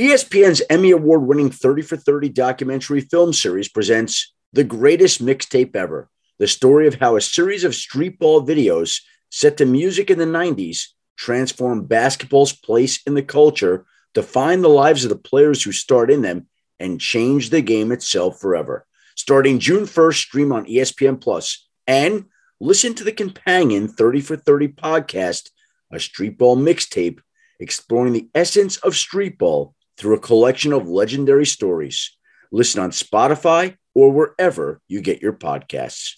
ESPN's Emmy Award winning 30 for 30 documentary film series presents The Greatest Mixtape Ever, the story of how a series of streetball videos set to music in the 90s transformed basketball's place in the culture, define the lives of the players who starred in them, and change the game itself forever. Starting June 1st, stream on ESPN Plus and listen to the companion 30 for 30 podcast, a streetball mixtape exploring the essence of streetball through a collection of legendary stories. Listen on Spotify or wherever you get your podcasts.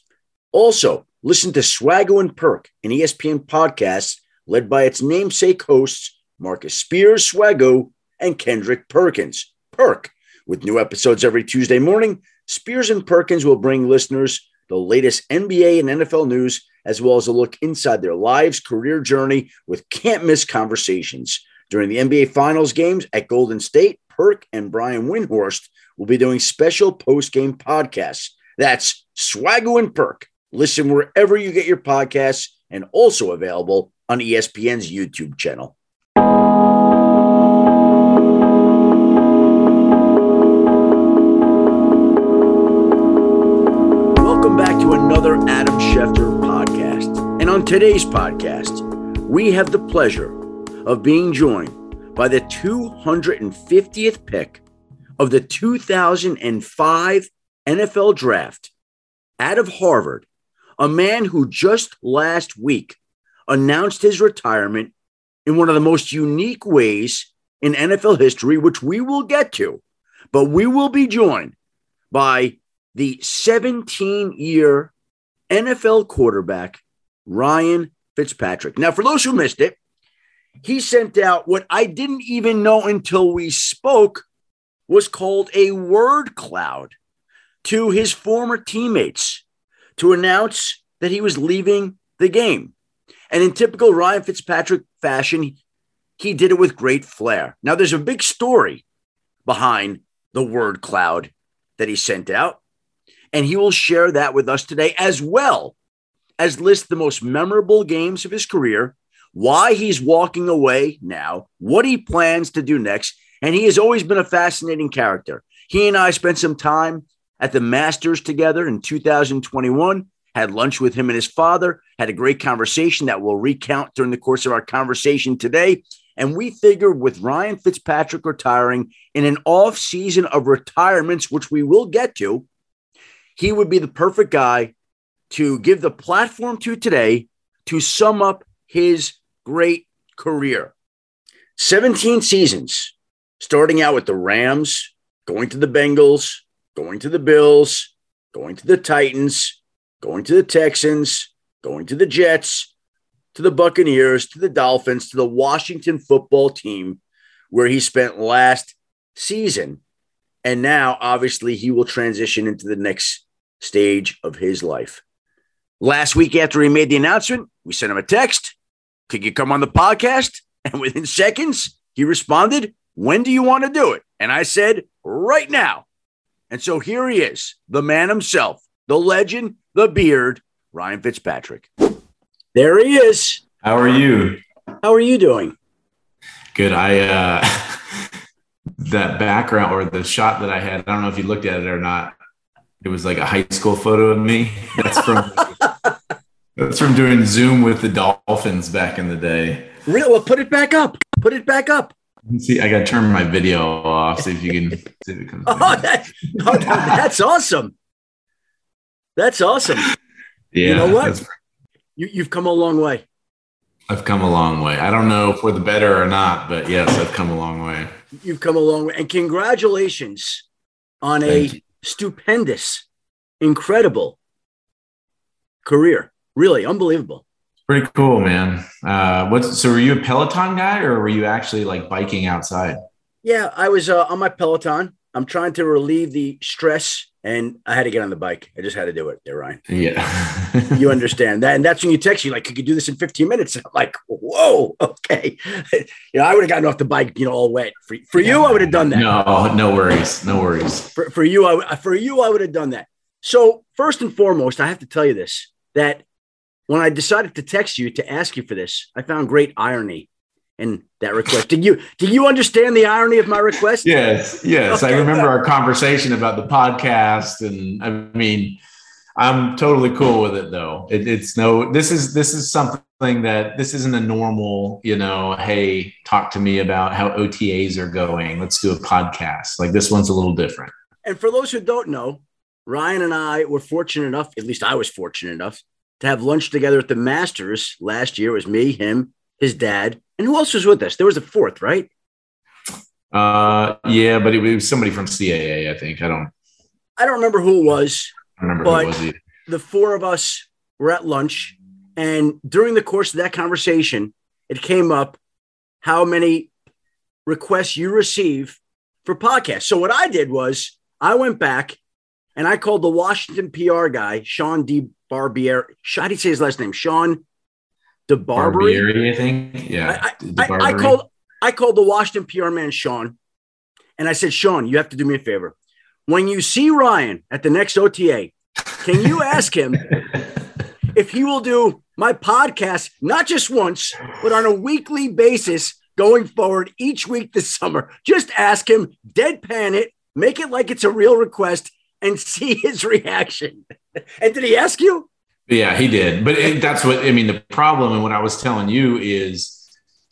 Also, listen to Swagu and Perk, an ESPN podcast led by its namesake hosts, Marcus Spears, Swagu, and Kendrick Perkins, Perk. With new episodes every Tuesday morning, Spears and Perkins will bring listeners the latest NBA and NFL news, as well as a look inside their lives, career journey with can't miss conversations. During the NBA Finals games at Golden State, Perk and Brian Windhorst will be doing special post game podcasts. That's Swagu and Perk. Listen wherever you get your podcasts and also available on ESPN's YouTube channel. Welcome back to another Adam Schefter podcast. And on today's podcast, we have the pleasure of being joined by the 250th pick of the 2005 NFL draft out of Harvard, a man who just last week announced his retirement in one of the most unique ways in NFL history, which we will get to. But we will be joined by the 17 year NFL quarterback, Ryan Fitzpatrick. Now, for those who missed it, he sent out what I didn't even know until we spoke was called a word cloud to his former teammates to announce that he was leaving the game. And in typical Ryan Fitzpatrick fashion, he did it with great flair. Now, there's a big story behind the word cloud that he sent out, and he will share that with us today, as well as list the most memorable games of his career why he's walking away now, what he plans to do next. And he has always been a fascinating character. He and I spent some time at the Masters together in 2021, had lunch with him and his father, had a great conversation that we'll recount during the course of our conversation today. And we figured with Ryan Fitzpatrick retiring in an off season of retirements, which we will get to, he would be the perfect guy to give the platform to today to sum up his great career. 17 seasons, starting out with the Rams, going to the Bengals, going to the Bills, going to the Titans, going to the Texans, going to the Jets, to the Buccaneers, to the Dolphins, to the Washington football team, where he spent last season. And now, obviously, he will transition into the next stage of his life. Last week, after he made the announcement, we sent him a text could you come on the podcast? And within seconds, he responded, When do you want to do it? And I said, Right now. And so here he is, the man himself, the legend, the beard, Ryan Fitzpatrick. There he is. How are you? How are you doing? Good. I, uh, that background or the shot that I had, I don't know if you looked at it or not. It was like a high school photo of me. That's from That's from doing Zoom with the Dolphins back in the day. Real well, put it back up. Put it back up. See, I got to turn my video off. See if you can. See if it comes oh, that, oh, that's awesome. That's awesome. Yeah. You know what? You, you've come a long way. I've come a long way. I don't know for the better or not, but yes, I've come a long way. You've come a long way. And congratulations on Thank a you. stupendous, incredible career. Really unbelievable. Pretty cool, man. Uh, what's so? Were you a Peloton guy, or were you actually like biking outside? Yeah, I was uh, on my Peloton. I'm trying to relieve the stress, and I had to get on the bike. I just had to do it. There, Ryan. Yeah, you understand that, and that's when you text you like, you "Could you do this in 15 minutes?" I'm like, "Whoa, okay." you know, I would have gotten off the bike, you know, all wet. For, for you, I would have done that. No, no worries, no worries. For, for you, I for you, I would have done that. So first and foremost, I have to tell you this: that when I decided to text you to ask you for this, I found great irony in that request. Did you did you understand the irony of my request? Yes, yes. Okay. I remember our conversation about the podcast, and I mean, I'm totally cool with it though. It, it's no. This is this is something that this isn't a normal. You know, hey, talk to me about how OTAs are going. Let's do a podcast. Like this one's a little different. And for those who don't know, Ryan and I were fortunate enough. At least I was fortunate enough to have lunch together at the Masters last year. It was me, him, his dad, and who else was with us? There was a fourth, right? Uh, yeah, but it was somebody from CAA, I think. I don't. I don't remember who it was. I remember but who was. The four of us were at lunch, and during the course of that conversation, it came up how many requests you receive for podcasts. So what I did was I went back and I called the Washington PR guy, Sean D. Barbier. How do you say his last name? Sean DeBarbery. Barbieri, I think. Yeah. I, I, I, called I called the Washington PR man Sean, and I said, Sean, you have to do me a favor. When you see Ryan at the next OTA, can you ask him if he will do my podcast not just once, but on a weekly basis going forward each week this summer? Just ask him, deadpan it, make it like it's a real request, and see his reaction. and did he ask you? Yeah, he did. But it, that's what I mean. The problem, and what I was telling you is,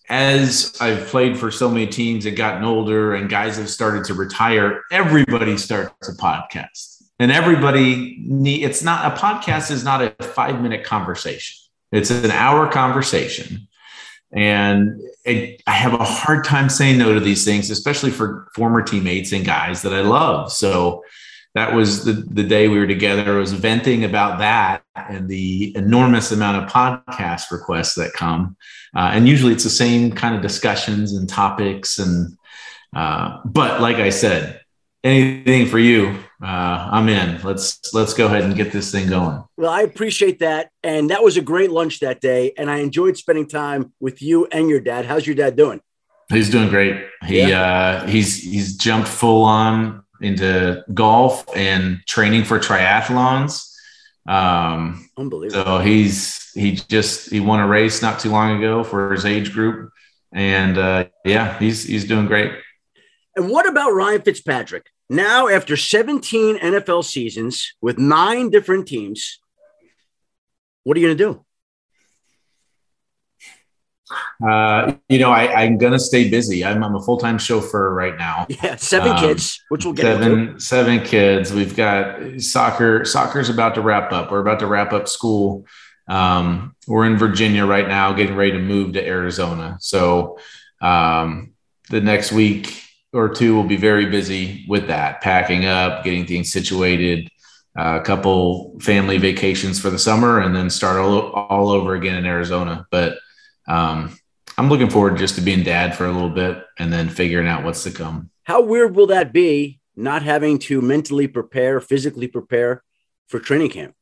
as I've played for so many teams and gotten older, and guys have started to retire, everybody starts a podcast, and everybody need. It's not a podcast is not a five minute conversation. It's an hour conversation, and it, I have a hard time saying no to these things, especially for former teammates and guys that I love. So that was the, the day we were together. I was venting about that and the enormous amount of podcast requests that come. Uh, and usually it's the same kind of discussions and topics. And, uh, but like I said, anything for you, uh, I'm in. Let's, let's go ahead and get this thing going. Well, I appreciate that. And that was a great lunch that day. And I enjoyed spending time with you and your dad. How's your dad doing? He's doing great. He, yeah. uh, he's, he's jumped full on into golf and training for triathlons. Um, Unbelievable. So he's he just he won a race not too long ago for his age group, and uh, yeah, he's he's doing great. And what about Ryan Fitzpatrick? Now, after 17 NFL seasons with nine different teams, what are you going to do? Uh, you know, I, am gonna stay busy. I'm, I'm a full time chauffeur right now. Yeah, seven um, kids, which we'll get seven into. seven kids. We've got soccer. Soccer's about to wrap up. We're about to wrap up school. Um, we're in Virginia right now, getting ready to move to Arizona. So um, the next week or two will be very busy with that, packing up, getting things situated. Uh, a couple family vacations for the summer, and then start all, all over again in Arizona. But um, I'm looking forward just to being dad for a little bit and then figuring out what's to come. How weird will that be not having to mentally prepare, physically prepare for training camp?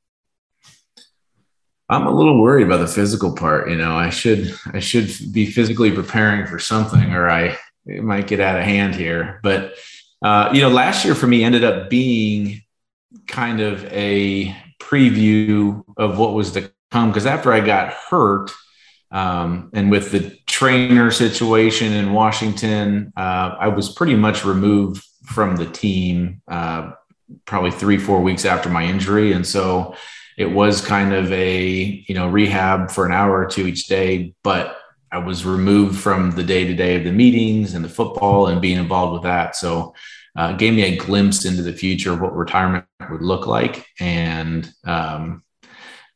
I'm a little worried about the physical part. You know, I should I should be physically preparing for something, or I might get out of hand here. But uh, you know, last year for me ended up being kind of a preview of what was to come because after I got hurt, um, and with the trainer situation in Washington, uh, I was pretty much removed from the team uh, probably three, four weeks after my injury. And so it was kind of a, you know, rehab for an hour or two each day, but I was removed from the day to day of the meetings and the football and being involved with that. So uh, gave me a glimpse into the future of what retirement would look like and um,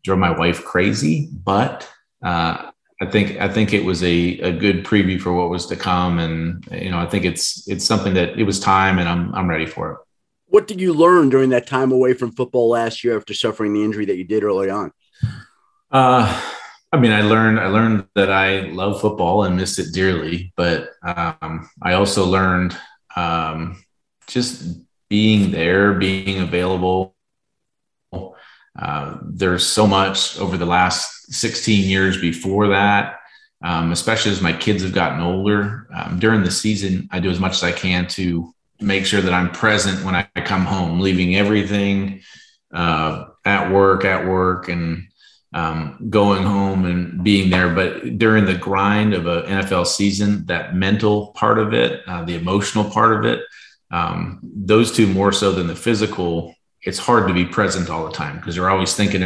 drove my wife crazy. But uh, I think I think it was a, a good preview for what was to come, and you know I think it's it's something that it was time, and I'm I'm ready for it. What did you learn during that time away from football last year after suffering the injury that you did early on? Uh, I mean, I learned I learned that I love football and missed it dearly, but um, I also learned um, just being there, being available. Uh, there's so much over the last 16 years before that, um, especially as my kids have gotten older. Um, during the season, I do as much as I can to make sure that I'm present when I come home, leaving everything uh, at work, at work, and um, going home and being there. But during the grind of an NFL season, that mental part of it, uh, the emotional part of it, um, those two more so than the physical, it's hard to be present all the time because you're always thinking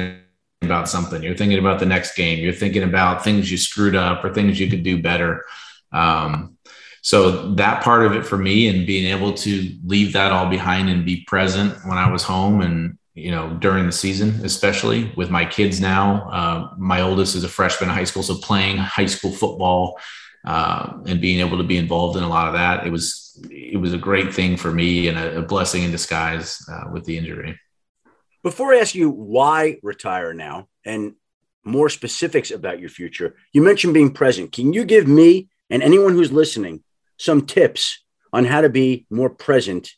about something. You're thinking about the next game. You're thinking about things you screwed up or things you could do better. Um, so that part of it for me and being able to leave that all behind and be present when I was home and you know during the season especially with my kids now uh, my oldest is a freshman in high school so playing high school football uh, and being able to be involved in a lot of that it was it was a great thing for me and a, a blessing in disguise uh, with the injury before i ask you why retire now and more specifics about your future you mentioned being present can you give me and anyone who's listening some tips on how to be more present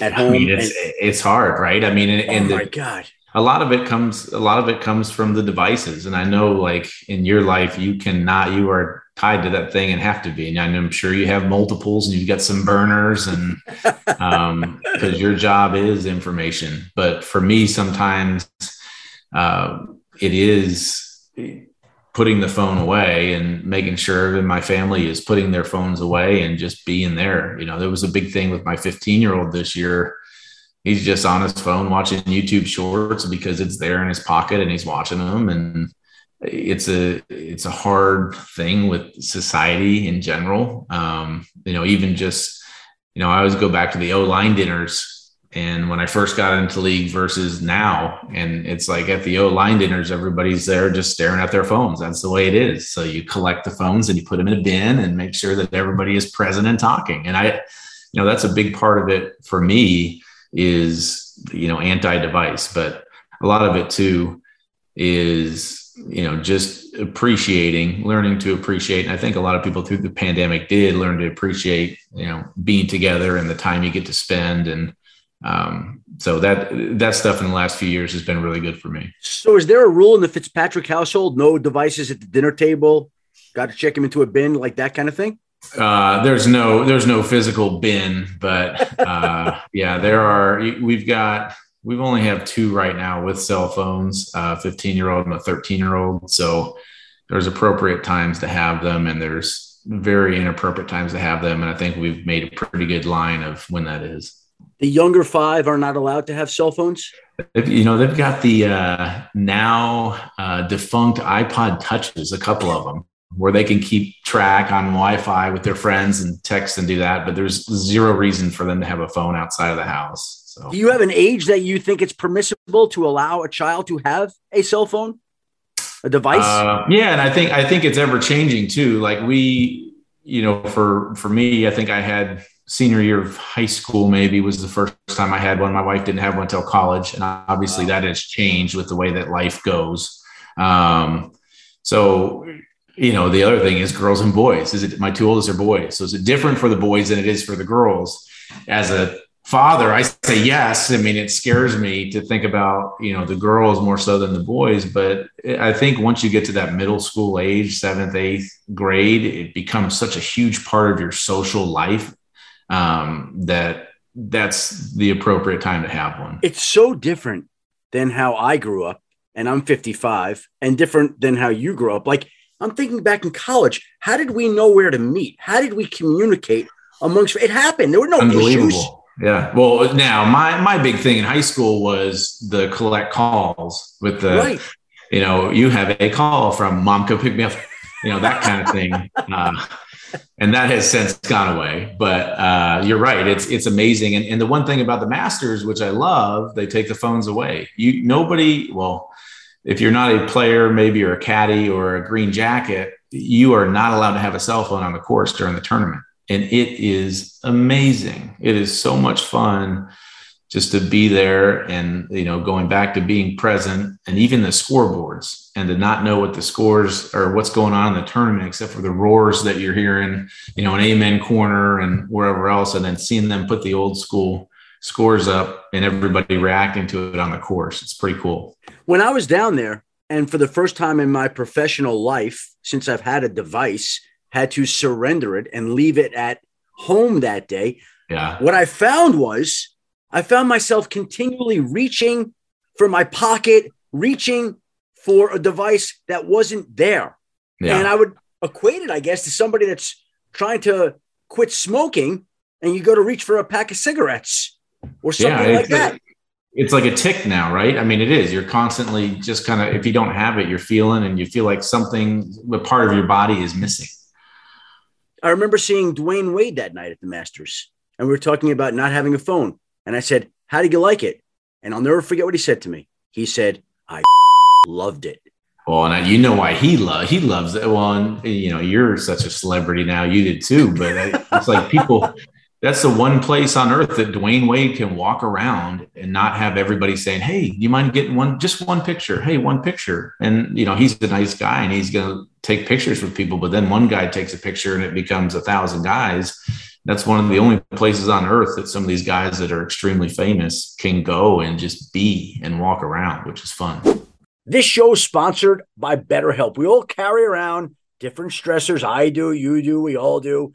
at home. I mean, it's and, it's hard, right? I mean, and, and oh my the, god, a lot of it comes a lot of it comes from the devices, and I know, like in your life, you cannot you are tied to that thing and have to be. And I'm sure you have multiples, and you've got some burners, and um, because your job is information. But for me, sometimes uh, it is putting the phone away and making sure that my family is putting their phones away and just being there. You know, there was a big thing with my 15 year old this year. He's just on his phone watching YouTube shorts because it's there in his pocket and he's watching them. And it's a it's a hard thing with society in general. Um, you know, even just you know, I always go back to the O line dinners and when I first got into league versus now, and it's like at the O line dinners, everybody's there just staring at their phones. That's the way it is. So you collect the phones and you put them in a bin and make sure that everybody is present and talking. And I, you know, that's a big part of it for me is, you know, anti device, but a lot of it too is, you know, just appreciating, learning to appreciate. And I think a lot of people through the pandemic did learn to appreciate, you know, being together and the time you get to spend and, um, so that that stuff in the last few years has been really good for me. So, is there a rule in the Fitzpatrick household? No devices at the dinner table. Got to check him into a bin, like that kind of thing. Uh, there's no there's no physical bin, but uh, yeah, there are. We've got we've only have two right now with cell phones, a 15 year old and a 13 year old. So there's appropriate times to have them, and there's very inappropriate times to have them. And I think we've made a pretty good line of when that is the younger five are not allowed to have cell phones? You know, they've got the uh, now uh, defunct iPod touches, a couple of them, where they can keep track on Wi Fi with their friends and text and do that. But there's zero reason for them to have a phone outside of the house. So. Do you have an age that you think it's permissible to allow a child to have a cell phone, a device? Uh, yeah, and I think I think it's ever changing too. Like we, you know, for for me, I think I had senior year of high school maybe was the first time I had one. My wife didn't have one until college, and obviously that has changed with the way that life goes. Um, so you know, the other thing is girls and boys. Is it my two oldest are boys? So is it different for the boys than it is for the girls? As a father, I say yes. I mean, it scares me to think about you know the girls more so than the boys. But I think once you get to that middle school age, seventh, eighth grade, it becomes such a huge part of your social life um, that that's the appropriate time to have one. It's so different than how I grew up, and I'm 55, and different than how you grew up. Like I'm thinking back in college, how did we know where to meet? How did we communicate amongst? It happened. There were no issues. Yeah. Well, now my my big thing in high school was the collect calls with the, right. you know, you have a call from mom, come pick me up, you know, that kind of thing. Uh, and that has since gone away. But uh, you're right; it's it's amazing. And, and the one thing about the Masters, which I love, they take the phones away. You nobody, well, if you're not a player, maybe you're a caddy or a green jacket, you are not allowed to have a cell phone on the course during the tournament, and it is amazing. It is so much fun just to be there and you know going back to being present and even the scoreboards and to not know what the scores or what's going on in the tournament except for the roars that you're hearing you know an amen corner and wherever else and then seeing them put the old school scores up and everybody reacting to it on the course it's pretty cool when i was down there and for the first time in my professional life since i've had a device had to surrender it and leave it at home that day yeah what i found was I found myself continually reaching for my pocket, reaching for a device that wasn't there. Yeah. And I would equate it, I guess, to somebody that's trying to quit smoking and you go to reach for a pack of cigarettes or something yeah, like that. it's like a tick now, right? I mean, it is. You're constantly just kind of, if you don't have it, you're feeling and you feel like something, a part of your body is missing. I remember seeing Dwyane Wade that night at the Masters, and we were talking about not having a phone. And I said, How did you like it? And I'll never forget what he said to me. He said, I loved it. Well, and you know why he love he loves it. Well, and, you know you're such a celebrity now. You did too, but it's like people. That's the one place on earth that Dwyane Wade can walk around and not have everybody saying, "Hey, do you mind getting one, just one picture? Hey, one picture." And you know he's a nice guy and he's going to take pictures with people. But then one guy takes a picture and it becomes a thousand guys. That's one of the only places on earth that some of these guys that are extremely famous can go and just be and walk around, which is fun. This show is sponsored by BetterHelp. We all carry around different stressors. I do, you do, we all do,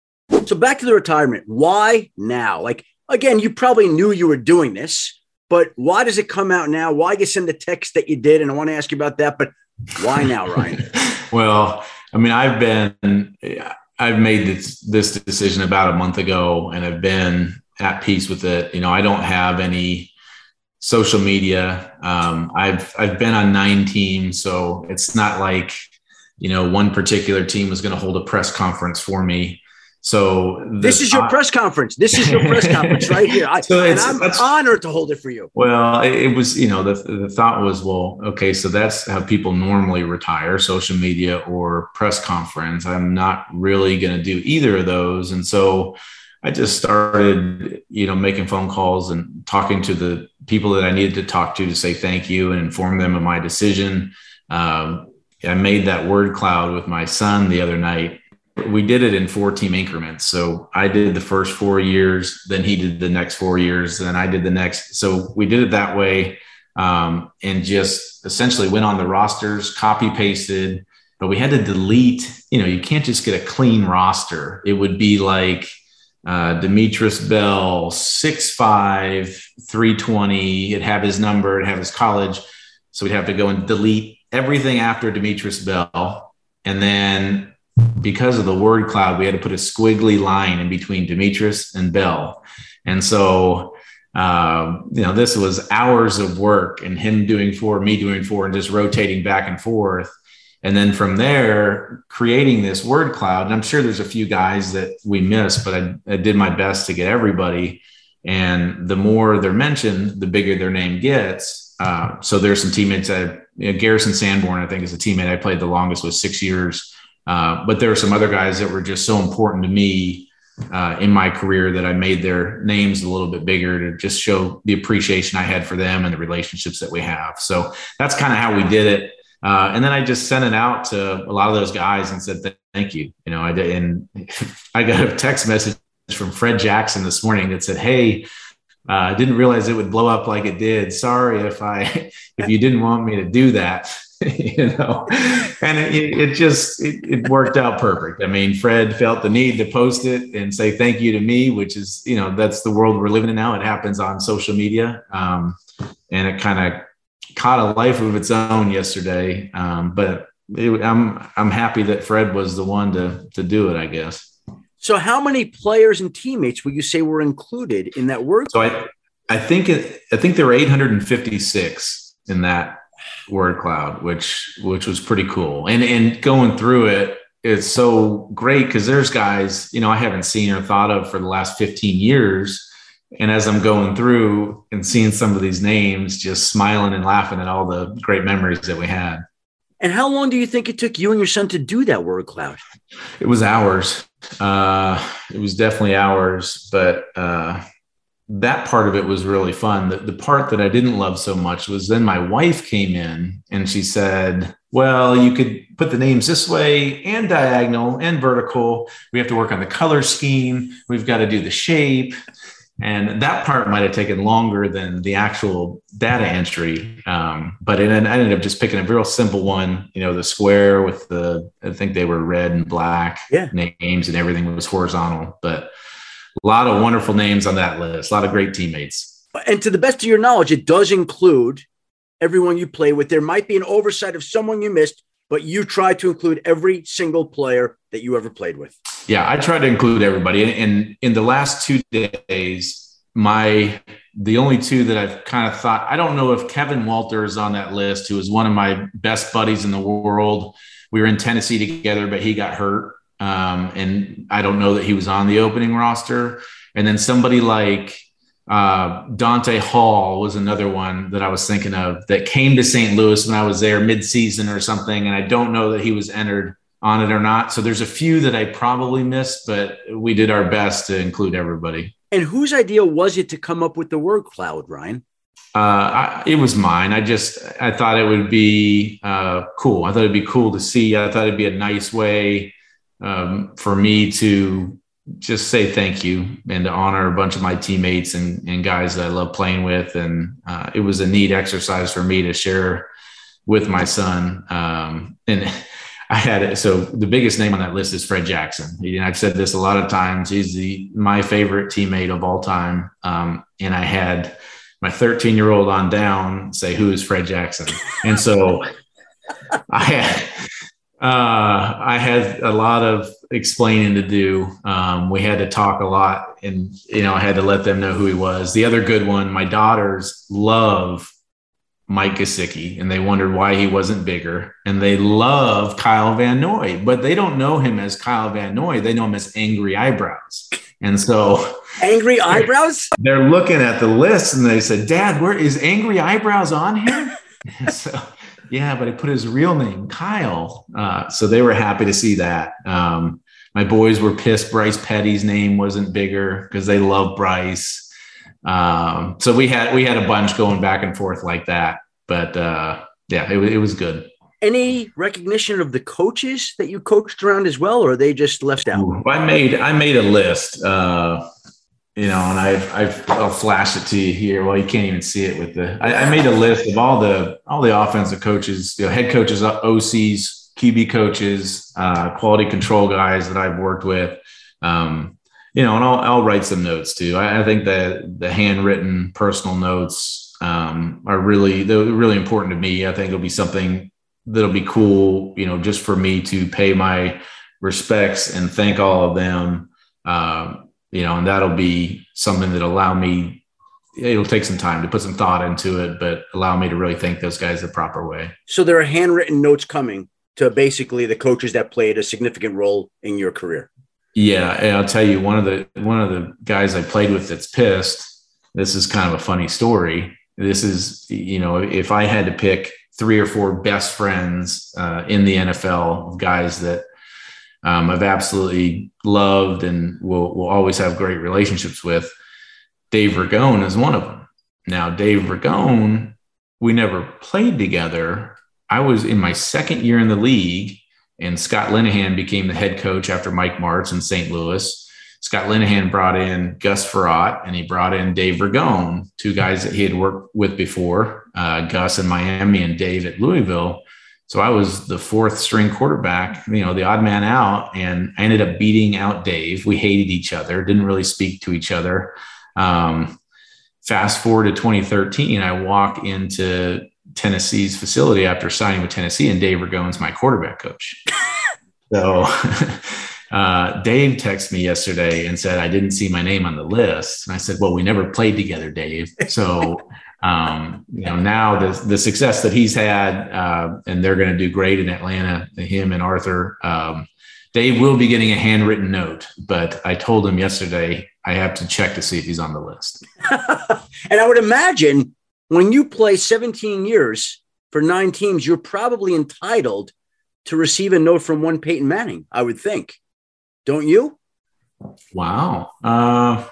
So back to the retirement. Why now? Like, again, you probably knew you were doing this, but why does it come out now? Why you send the text that you did? And I want to ask you about that, but why now, Ryan? well, I mean, I've been, I've made this, this decision about a month ago and I've been at peace with it. You know, I don't have any social media. Um, I've I've been on nine teams, so it's not like you know one particular team was going to hold a press conference for me. So this is your press conference. This is your press conference right here. I, so and I'm honored to hold it for you. Well, it, was, you know, the, the thought was, well, okay, so that's how people normally retire social media or press conference. I'm not really going to do either of those. And so I just started, you know, making phone calls and talking to the people that I needed to talk to to say thank you and inform them of my decision. Um, I made that word cloud with my son the other night. We did it in four team increments. So I did the first four years, then he did the next four years, then I did the next. So we did it that way um, and just essentially went on the rosters, copy pasted, but we had to delete. You know, you can't just get a clean roster. It would be like, uh, Demetrius Bell, 6'5, 320. It'd have his number, it'd have his college. So we'd have to go and delete everything after Demetrius Bell. And then because of the word cloud, we had to put a squiggly line in between Demetrius and Bell. And so, uh, you know, this was hours of work and him doing four, me doing four, and just rotating back and forth. And then from there creating this word cloud and i'm sure there's a few guys that we missed but I, I, did my best to get everybody. And the more they're mentioned the bigger their name gets. Uh, so there's some teammates that you know, garrison sanborn i think is a teammate i played the longest with six years uh, but there are some other guys that were just so important to me uh, in my career that I made their names a little bit bigger to just show the appreciation I had for them and the relationships that we have. So that's kind of how we did it. Uh, and then I just sent it out to a lot of those guys and said, thank you. You know, I did. And I got a text message from Fred Jackson this morning that said, Hey, uh, I didn't realize it would blow up like it did. Sorry if I if you didn't want me to do that. you know, and it, it just it, it, worked out perfect. I mean, Fred felt the need to post it and say thank you to me, which is you know that's the world we're living in now. It happens on social media, um, and it kind of caught a life of its own yesterday. Um, but it, I'm I'm happy that Fred was the one to to do it. I guess. So, how many players and teammates would you say were included in that word? So I I think it, I think there were 856 in that word cloud, which which was pretty cool. And and going through it, it's so great because there's guys, you know, I haven't seen or thought of for the last 15 years. And as I'm going through and seeing some of these names, just smiling and laughing at all the great memories that we had. And how long do you think it took you and your son to do that word cloud? It was hours. Uh, it was definitely hours, but uh, that part of it was really fun. The, the part that I didn't love so much was then my wife came in and she said, Well, you could put the names this way and diagonal and vertical. We have to work on the color scheme. We've got to do the shape. And that part might have taken longer than the actual data entry. Um, but it, I ended up just picking a real simple one, you know, the square with the, I think they were red and black yeah. names and everything was horizontal. But a lot of wonderful names on that list, a lot of great teammates. And to the best of your knowledge, it does include everyone you play with. There might be an oversight of someone you missed, but you try to include every single player that you ever played with. Yeah, I try to include everybody. And in, in the last two days, my the only two that I've kind of thought I don't know if Kevin Walter is on that list, who is one of my best buddies in the world. We were in Tennessee together, but he got hurt. Um, and I don't know that he was on the opening roster. And then somebody like uh, Dante Hall was another one that I was thinking of that came to St. Louis when I was there mid-season or something, and I don't know that he was entered on it or not. So there's a few that I probably missed, but we did our best to include everybody. And whose idea was it to come up with the word cloud, Ryan? Uh, I, it was mine. I just I thought it would be uh, cool. I thought it'd be cool to see. I thought it'd be a nice way um, for me to just say thank you and to honor a bunch of my teammates and, and guys that I love playing with. And uh, it was a neat exercise for me to share with my son. Um, and I had it. So the biggest name on that list is Fred Jackson. And I've said this a lot of times. He's the my favorite teammate of all time. Um, and I had my 13 year old on down say, "Who is Fred Jackson?" And so I had uh, I had a lot of explaining to do. Um, we had to talk a lot, and you know, I had to let them know who he was. The other good one, my daughters love Mike Gesicki, and they wondered why he wasn't bigger. And they love Kyle Van Noy, but they don't know him as Kyle Van Noy. They know him as Angry Eyebrows. And so, Angry Eyebrows. They're looking at the list, and they said, "Dad, where is Angry Eyebrows on here?" so yeah, but he put his real name, Kyle. Uh, so they were happy to see that. Um, my boys were pissed Bryce Petty's name wasn't bigger because they love Bryce. Um, so we had we had a bunch going back and forth like that. But uh, yeah, it, it was good. Any recognition of the coaches that you coached around as well, or are they just left out? I made I made a list. Uh, you know, and I've, I've, I'll flash it to you here. Well, you can't even see it with the, I, I made a list of all the, all the offensive coaches, you know, head coaches, OCs, QB coaches, uh, quality control guys that I've worked with. Um, you know, and I'll, I'll write some notes too. I, I think that the handwritten personal notes um, are really, they're really important to me. I think it'll be something that'll be cool, you know, just for me to pay my respects and thank all of them. Um, you know, and that'll be something that allow me. It'll take some time to put some thought into it, but allow me to really thank those guys the proper way. So there are handwritten notes coming to basically the coaches that played a significant role in your career. Yeah, and I'll tell you one of the one of the guys I played with that's pissed. This is kind of a funny story. This is you know if I had to pick three or four best friends uh, in the NFL, guys that um, I've absolutely loved and will will always have great relationships with. Dave Ragone is one of them. Now, Dave Ragone, we never played together. I was in my second year in the league, and Scott Linehan became the head coach after Mike Martz in St. Louis. Scott Linehan brought in Gus Frerotte and he brought in Dave Ragone, two guys that he had worked with before, uh, Gus in Miami and Dave at Louisville. So I was the fourth string quarterback, you know, the odd man out, and I ended up beating out Dave. We hated each other, didn't really speak to each other. Um, fast forward to 2013, I walk into Tennessee's facility after signing with Tennessee, and Dave Ragone's my quarterback coach. so uh, Dave texted me yesterday and said I didn't see my name on the list, and I said, "Well, we never played together, Dave." So um, you know now the the success that he's had, uh, and they're going to do great in Atlanta. Him and Arthur. Um, Dave will be getting a handwritten note, but I told him yesterday I have to check to see if he's on the list. and I would imagine when you play 17 years for nine teams, you're probably entitled to receive a note from one Peyton Manning, I would think. Don't you? Wow. Uh,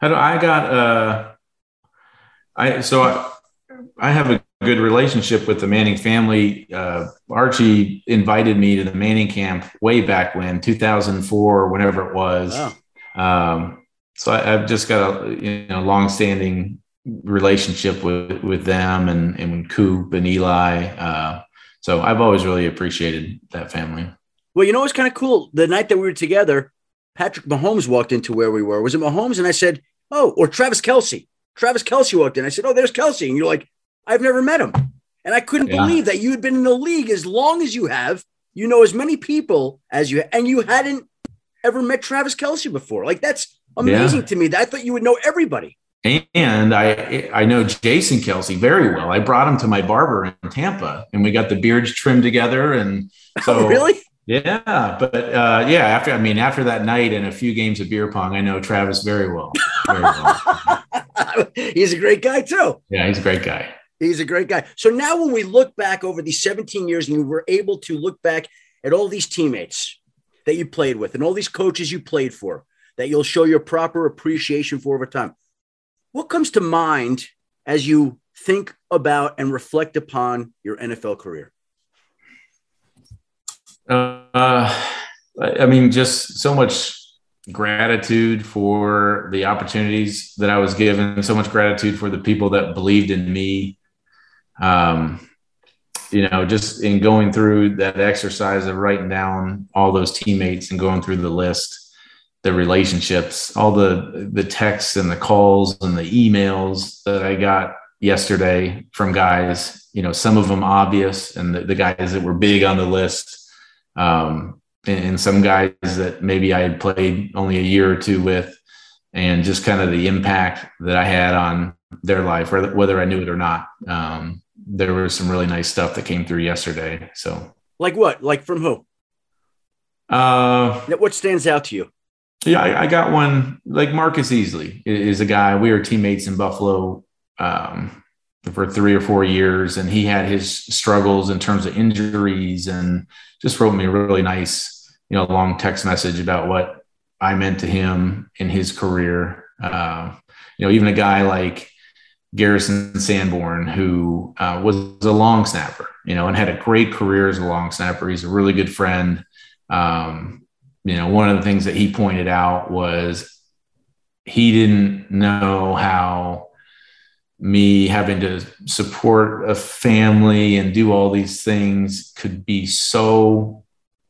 I got, uh, I, so I, I have a good relationship with the Manning family. Uh, Archie invited me to the Manning camp way back when, 2004, whenever it was. Wow. Um, so I, have just got a you know long-standing relationship with with them and and Coop and Eli. Uh, so I've always really appreciated that family. Well, you know what's kind of cool? The night that we were together, Patrick Mahomes walked into where we were. Was it Mahomes? And I said, "Oh," or Travis Kelce. Travis Kelce walked in. I said, "Oh, there's Kelce. and you're like, "I've never met him," and I couldn't yeah. believe that you had been in the league as long as you have. You know as many people as you, and you hadn't ever met Travis Kelce before. Like that's amazing yeah. to me. That I thought you would know everybody. And I I know Jason Kelce very well. I brought him to my barber in Tampa, and we got the beards trimmed together. And oh, so, oh, really, yeah. But uh, yeah, after I mean, after that night and a few games of beer pong, I know Travis very well. Very well. he's a great guy too. Yeah, he's a great guy. He's a great guy. So now, when we look back over these 17 years, and we were able to look back at all these teammates that you played with and all these coaches you played for, that you'll show your proper appreciation for over time. What comes to mind as you think about and reflect upon your NFL career? Uh, I mean, just so much gratitude for the opportunities that I was given, so much gratitude for the people that believed in me. Um, you know, just in going through that exercise of writing down all those teammates and going through the list the relationships, all the the texts and the calls and the emails that I got yesterday from guys. You know, some of them obvious, and the, the guys that were big on the list, um, and, and, some guys that maybe I had played only a year or two with, and just kind of the impact that I had on their life, whether, whether I knew it or not. Um, there was some really nice stuff that came through yesterday. So, like what? Like from who? Uh, what stands out to you? Yeah, I, I, got one like Marcus Easley is a guy. We were teammates in Buffalo um, for three or four years, and he had his struggles in terms of injuries, and just wrote me a really nice, you know, long text message about what I meant to him in his career. Uh, you know, even a guy like Garrison Sanborn, who uh, was a long snapper, you know, and had a great career as a long snapper. He's a really good friend. Um, you know, one of the things that he pointed out was he didn't know how me having to support a family and do all these things could be so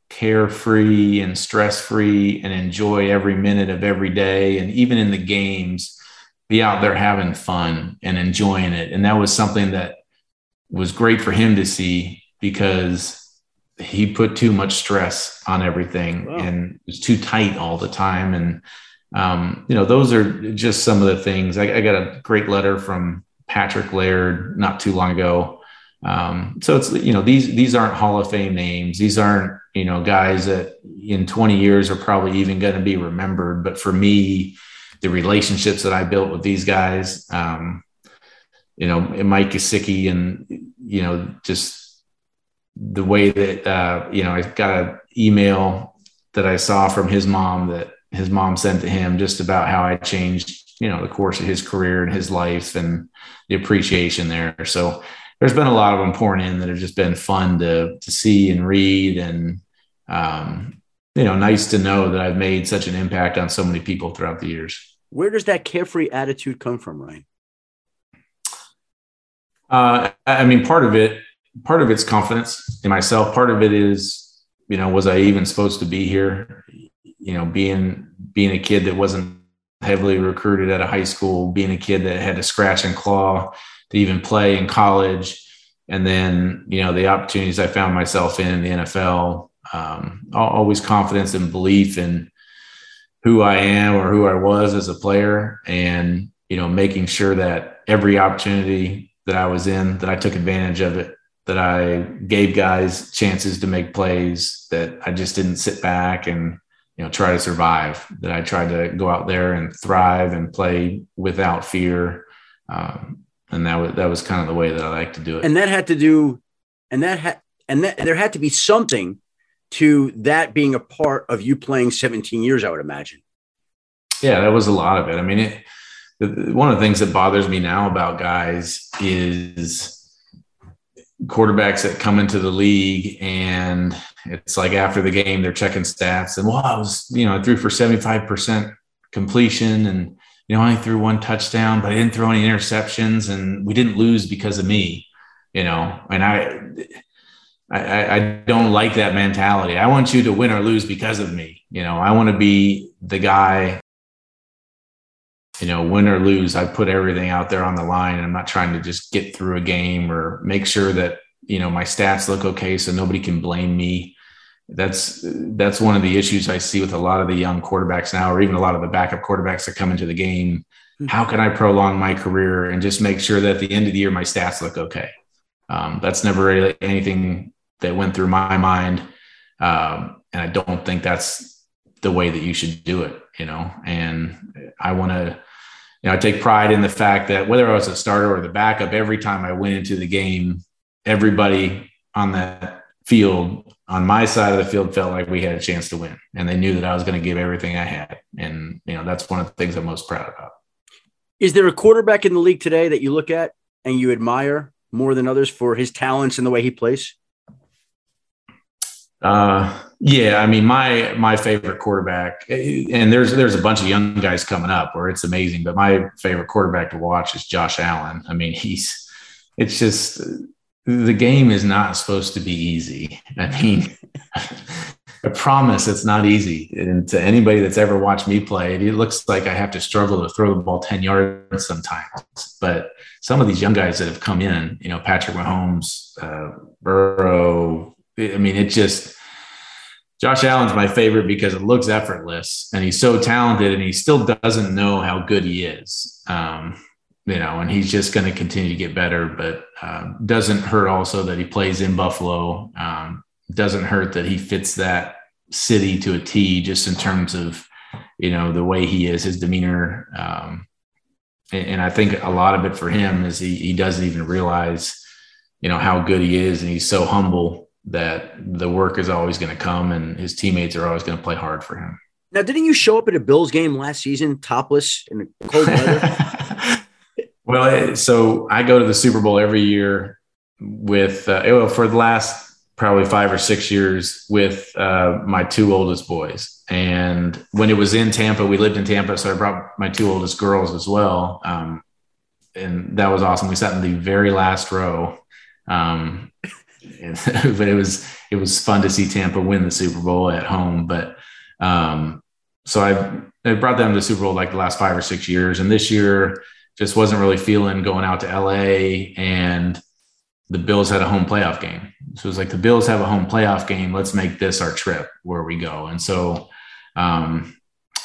carefree and stress free and enjoy every minute of every day. And even in the games, be out there having fun and enjoying it. And that was something that was great for him to see because he put too much stress on everything wow. and was too tight all the time. And, um, you know, those are just some of the things. I, I, got a great letter from Patrick Laird not too long ago. Um, so it's, you know, these, these aren't Hall of Fame names. These aren't, you know, guys that in 20 years are probably even going to be remembered. But for me, the relationships that I built with these guys, um, you know, Mike Gesicki and, you know, just the way that uh, you know I got an email that I saw from his mom that his mom sent to him just about how I changed you know the course of his career and his life and the appreciation there. So there's been a lot of them pouring in that have just been fun to to see and read and um, you know, nice to know that I've made such an impact on so many people throughout the years. Where does that carefree attitude come from, Ryan? Uh, I mean, part of it, part of it's confidence in myself. Part of it is, you know, was I even supposed to be here? You know, being being a kid that wasn't heavily recruited at a high school, being a kid that had to scratch and claw to even play in college, and then you know the opportunities I found myself in, the NFL. Um, always confidence and belief in who I am or who I was as a player, and you know making sure that every opportunity that I was in, that I took advantage of it, that I gave guys chances to make plays, that I just didn't sit back and you know try to survive. That I tried to go out there and thrive and play without fear. Um, and that was that was kind of the way that I like to do it. And that had to do, and that had, and that there had to be something to that being a part of you playing 17 years. I would imagine. Yeah, that was a lot of it. I mean, it, one of the things that bothers me now about guys is quarterbacks that come into the league and it's like after the game they're checking stats and well I was you know I threw for 75% completion and you know I threw one touchdown but I didn't throw any interceptions and we didn't lose because of me you know and I I, I don't like that mentality. I want you to win or lose because of me. You know, I want to be the guy you know, win or lose, I put everything out there on the line. And I'm not trying to just get through a game or make sure that, you know, my stats look okay so nobody can blame me. That's that's one of the issues I see with a lot of the young quarterbacks now, or even a lot of the backup quarterbacks that come into the game. Hmm. How can I prolong my career and just make sure that at the end of the year my stats look okay? Um, that's never really anything that went through my mind, um, and I don't think that's the way that you should do it. You know, and I want to know, I take pride in the fact that whether I was a starter or the backup, every time I went into the game, everybody on that field, on my side of the field, felt like we had a chance to win, and they knew that I was going to give everything I had. And you know, that's one of the things I'm most proud about. Is there a quarterback in the league today that you look at and you admire more than others for his talents and the way he plays? Uh, yeah, I mean, my my favorite quarterback, and there's there's a bunch of young guys coming up where it's amazing, but my favorite quarterback to watch is Josh Allen. I mean, he's it's just the game is not supposed to be easy. I mean, I promise it's not easy. And to anybody that's ever watched me play, it looks like I have to struggle to throw the ball 10 yards sometimes. But some of these young guys that have come in, you know, Patrick Mahomes, uh, Burrow, I mean, it just Josh Allen's my favorite because it looks effortless and he's so talented and he still doesn't know how good he is. Um, you know, and he's just going to continue to get better, but uh, doesn't hurt also that he plays in Buffalo. Um, doesn't hurt that he fits that city to a T just in terms of, you know, the way he is, his demeanor. Um, and, and I think a lot of it for him is he, he doesn't even realize, you know, how good he is. And he's so humble that the work is always going to come and his teammates are always going to play hard for him. Now, didn't you show up at a Bills game last season topless in the cold weather? well, so I go to the Super Bowl every year with, uh, well, for the last probably five or six years with uh, my two oldest boys. And when it was in Tampa, we lived in Tampa. So I brought my two oldest girls as well. Um, and that was awesome. We sat in the very last row. Um, but it was it was fun to see Tampa win the Super Bowl at home. But um, so I I brought them to the Super Bowl like the last five or six years, and this year just wasn't really feeling going out to LA, and the Bills had a home playoff game. So it was like the Bills have a home playoff game. Let's make this our trip where we go. And so um,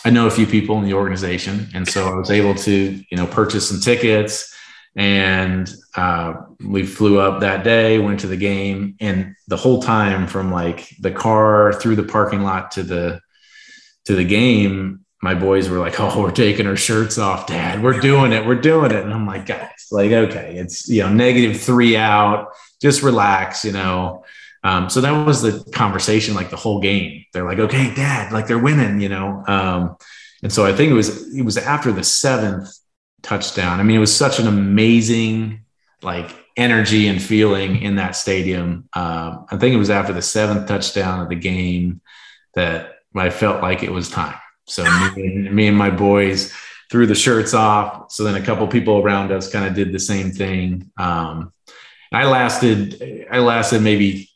I know a few people in the organization, and so I was able to you know purchase some tickets and uh, we flew up that day went to the game and the whole time from like the car through the parking lot to the to the game my boys were like oh we're taking our shirts off dad. We're doing it. We're doing it. And i'm like guys like okay it's you know negative three out. Just relax you know. Um, so that was the conversation like the whole game. They're like okay dad like they're winning you know? Um, and so i think it was it was after the seventh touchdown. I mean, it was such an amazing like energy and feeling in that stadium. Um, I think it was after the seventh touchdown of the game that I felt like it was time. So me, and, me and my boys threw the shirts off. So then a couple people around us kind of did the same thing. Um, I lasted, I lasted maybe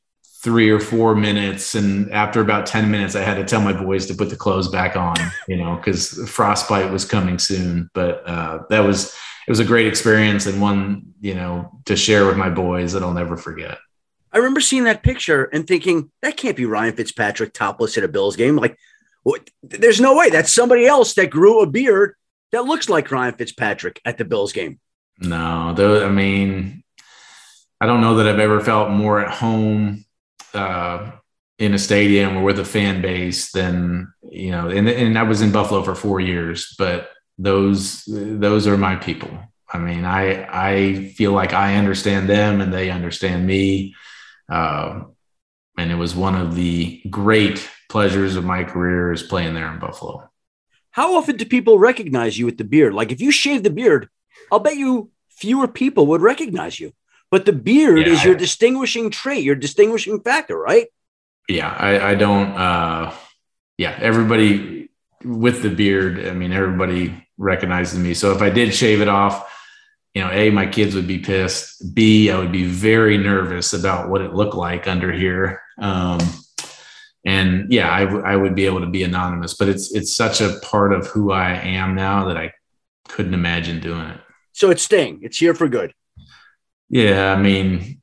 three or four minutes. And after about 10 minutes, I had to tell my boys to put the clothes back on, you know, because frostbite was coming soon. But uh, that was, it was a great experience and one, you know, to share with my boys that I'll never forget. I remember seeing that picture and thinking, that can't be Ryan Fitzpatrick topless at a Bills game. Like, what? there's no way that's somebody else that grew a beard that looks like Ryan Fitzpatrick at the Bills game. No, though I mean, I don't know that I've ever felt more at home uh, in a stadium or with a fan base than you know. And, and I was in Buffalo for four years, but those those are my people. I mean, I I feel like I understand them and they understand me. Uh, and it was one of the great pleasures of my career is playing there in Buffalo. How often do people recognize you with the beard? Like if you shave the beard, I'll bet you fewer people would recognize you. But the beard yeah, is your I, distinguishing trait, your distinguishing factor, right? Yeah, I, I don't. Uh, yeah, everybody with the beard. I mean, everybody recognizes me. So if I did shave it off, you know, a my kids would be pissed. B I would be very nervous about what it looked like under here. Um, and yeah, I, w- I would be able to be anonymous, but it's it's such a part of who I am now that I couldn't imagine doing it. So it's staying. It's here for good. Yeah, I mean,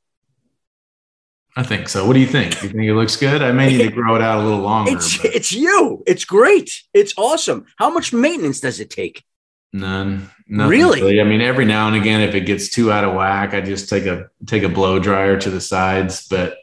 I think so. What do you think? You think it looks good? I may need to grow it out a little longer. It's but. it's you. It's great. It's awesome. How much maintenance does it take? None. Really? really? I mean, every now and again, if it gets too out of whack, I just take a take a blow dryer to the sides, but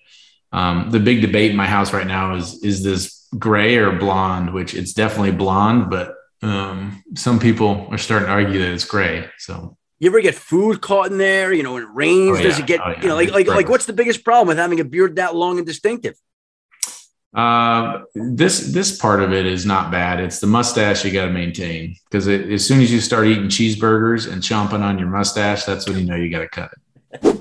um, the big debate in my house right now is is this gray or blonde? Which it's definitely blonde, but um, some people are starting to argue that it's gray. So you ever get food caught in there? You know, when it rains, oh, yeah. does it get? Oh, yeah. You know, like like like what's the biggest problem with having a beard that long and distinctive? Uh, this this part of it is not bad. It's the mustache you got to maintain because as soon as you start eating cheeseburgers and chomping on your mustache, that's when you know you got to cut it.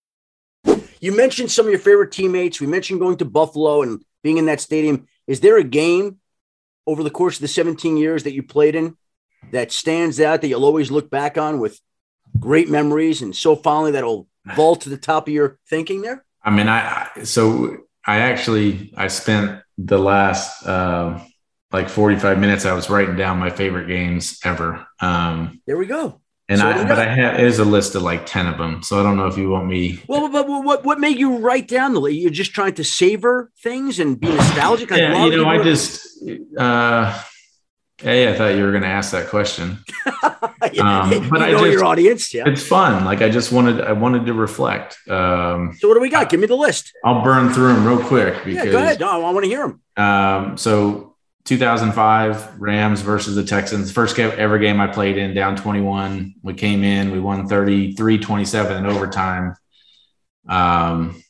You mentioned some of your favorite teammates. We mentioned going to Buffalo and being in that stadium. Is there a game over the course of the 17 years that you played in that stands out that you'll always look back on with great memories and so fondly that'll vault to the top of your thinking there? I mean, I so I actually I spent the last uh, like 45 minutes I was writing down my favorite games ever. Um, there we go. And so I, but I have is a list of like ten of them, so I don't know if you want me. Well, but, but what what made you write down the list? You're just trying to savor things and be nostalgic. yeah, you know, I just. uh Hey, I thought you were going to ask that question. um, but I know just, your audience. Yeah, it's fun. Like I just wanted, I wanted to reflect. Um, so what do we got? Give me the list. I'll burn through them real quick. Because, yeah, go ahead. No, I want to hear them. Um, so 2005 Rams versus the Texans. First ever game I played in, down 21. We came in, we won 33 27 in overtime. Um,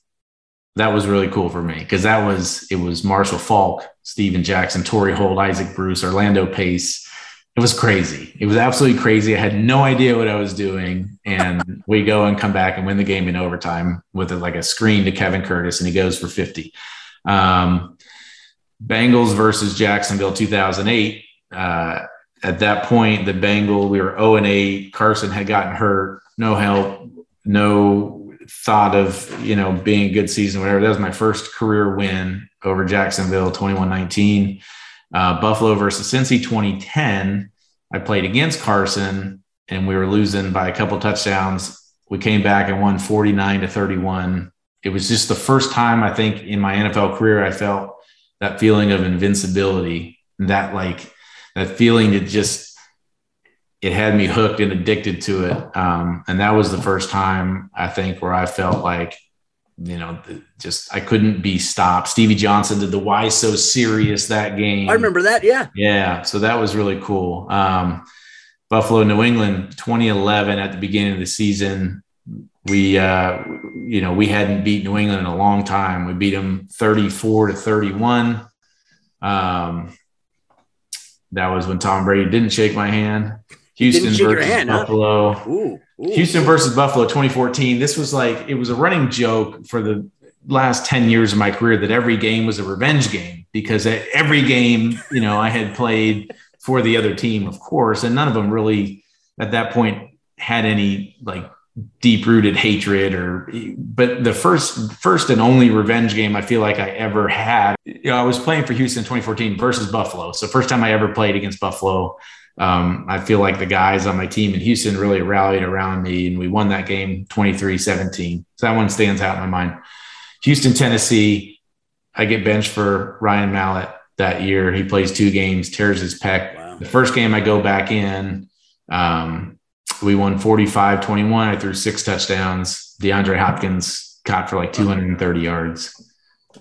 that was really cool for me because that was it was Marshall Faulk, Steven Jackson, Torry Holt, Isaac Bruce, Orlando Pace. It was crazy. It was absolutely crazy. I had no idea what I was doing. And we go and come back and win the game in overtime with a, like a screen to Kevin Curtis, and he goes for 50. Um, Bengals versus Jacksonville 2008. Uh, at that point, the Bengal we were 0 and 8. Carson had gotten hurt, no help, no thought of you know being a good season, whatever. That was my first career win over Jacksonville, 21-19. Uh, Buffalo versus Cincy 2010. I played against Carson, and we were losing by a couple touchdowns. We came back and won 49 to 31. It was just the first time I think in my NFL career I felt that feeling of invincibility, that like that feeling that just it had me hooked and addicted to it. Um, and that was the first time I think where I felt like you know, just I couldn't be stopped. Stevie Johnson did the "Why So Serious" that game. I remember that. Yeah, yeah. So that was really cool. Um, Buffalo, New England, 2011 at the beginning of the season. We, uh, you know, we hadn't beat New England in a long time. We beat them 34 to 31. Um, that was when Tom Brady didn't shake my hand. Houston versus hand, Buffalo. Huh? Ooh, ooh, Houston versus Buffalo 2014. This was like it was a running joke for the last 10 years of my career that every game was a revenge game because at every game, you know, I had played for the other team, of course, and none of them really at that point had any like deep rooted hatred or but the first first and only revenge game I feel like I ever had you know, I was playing for Houston 2014 versus Buffalo. So first time I ever played against Buffalo um, I feel like the guys on my team in Houston really rallied around me and we won that game 23 17 so that one stands out in my mind. Houston Tennessee I get benched for Ryan Mallett that year. He plays two games tears his pec. Wow. the first game I go back in um, we won 45 21. I threw six touchdowns. DeAndre Hopkins caught for like 230 yards.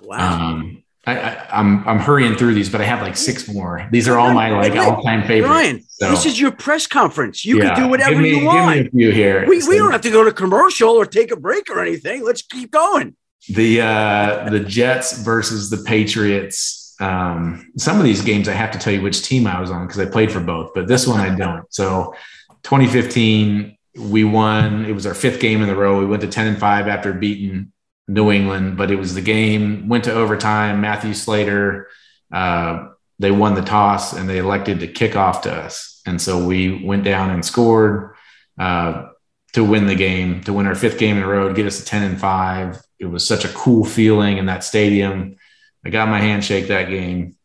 Wow. Um, I, am I'm, I'm hurrying through these, but I have like six more. These are all my like all time favorites. Ryan, so, this is your press conference. You yeah, can do whatever me, you want. Give me a few here. We, we don't have to go to commercial or take a break or anything. Let's keep going. The uh, the Jets versus the Patriots. Um, some of these games I have to tell you which team I was on because I played for both, but this one I don't. So 2015, we won. It was our fifth game in the row. We went to 10 and 5 after beating New England, but it was the game, went to overtime. Matthew Slater, uh, they won the toss and they elected to kick off to us. And so we went down and scored uh, to win the game, to win our fifth game in a row, get us to 10 and 5. It was such a cool feeling in that stadium. I got my handshake that game.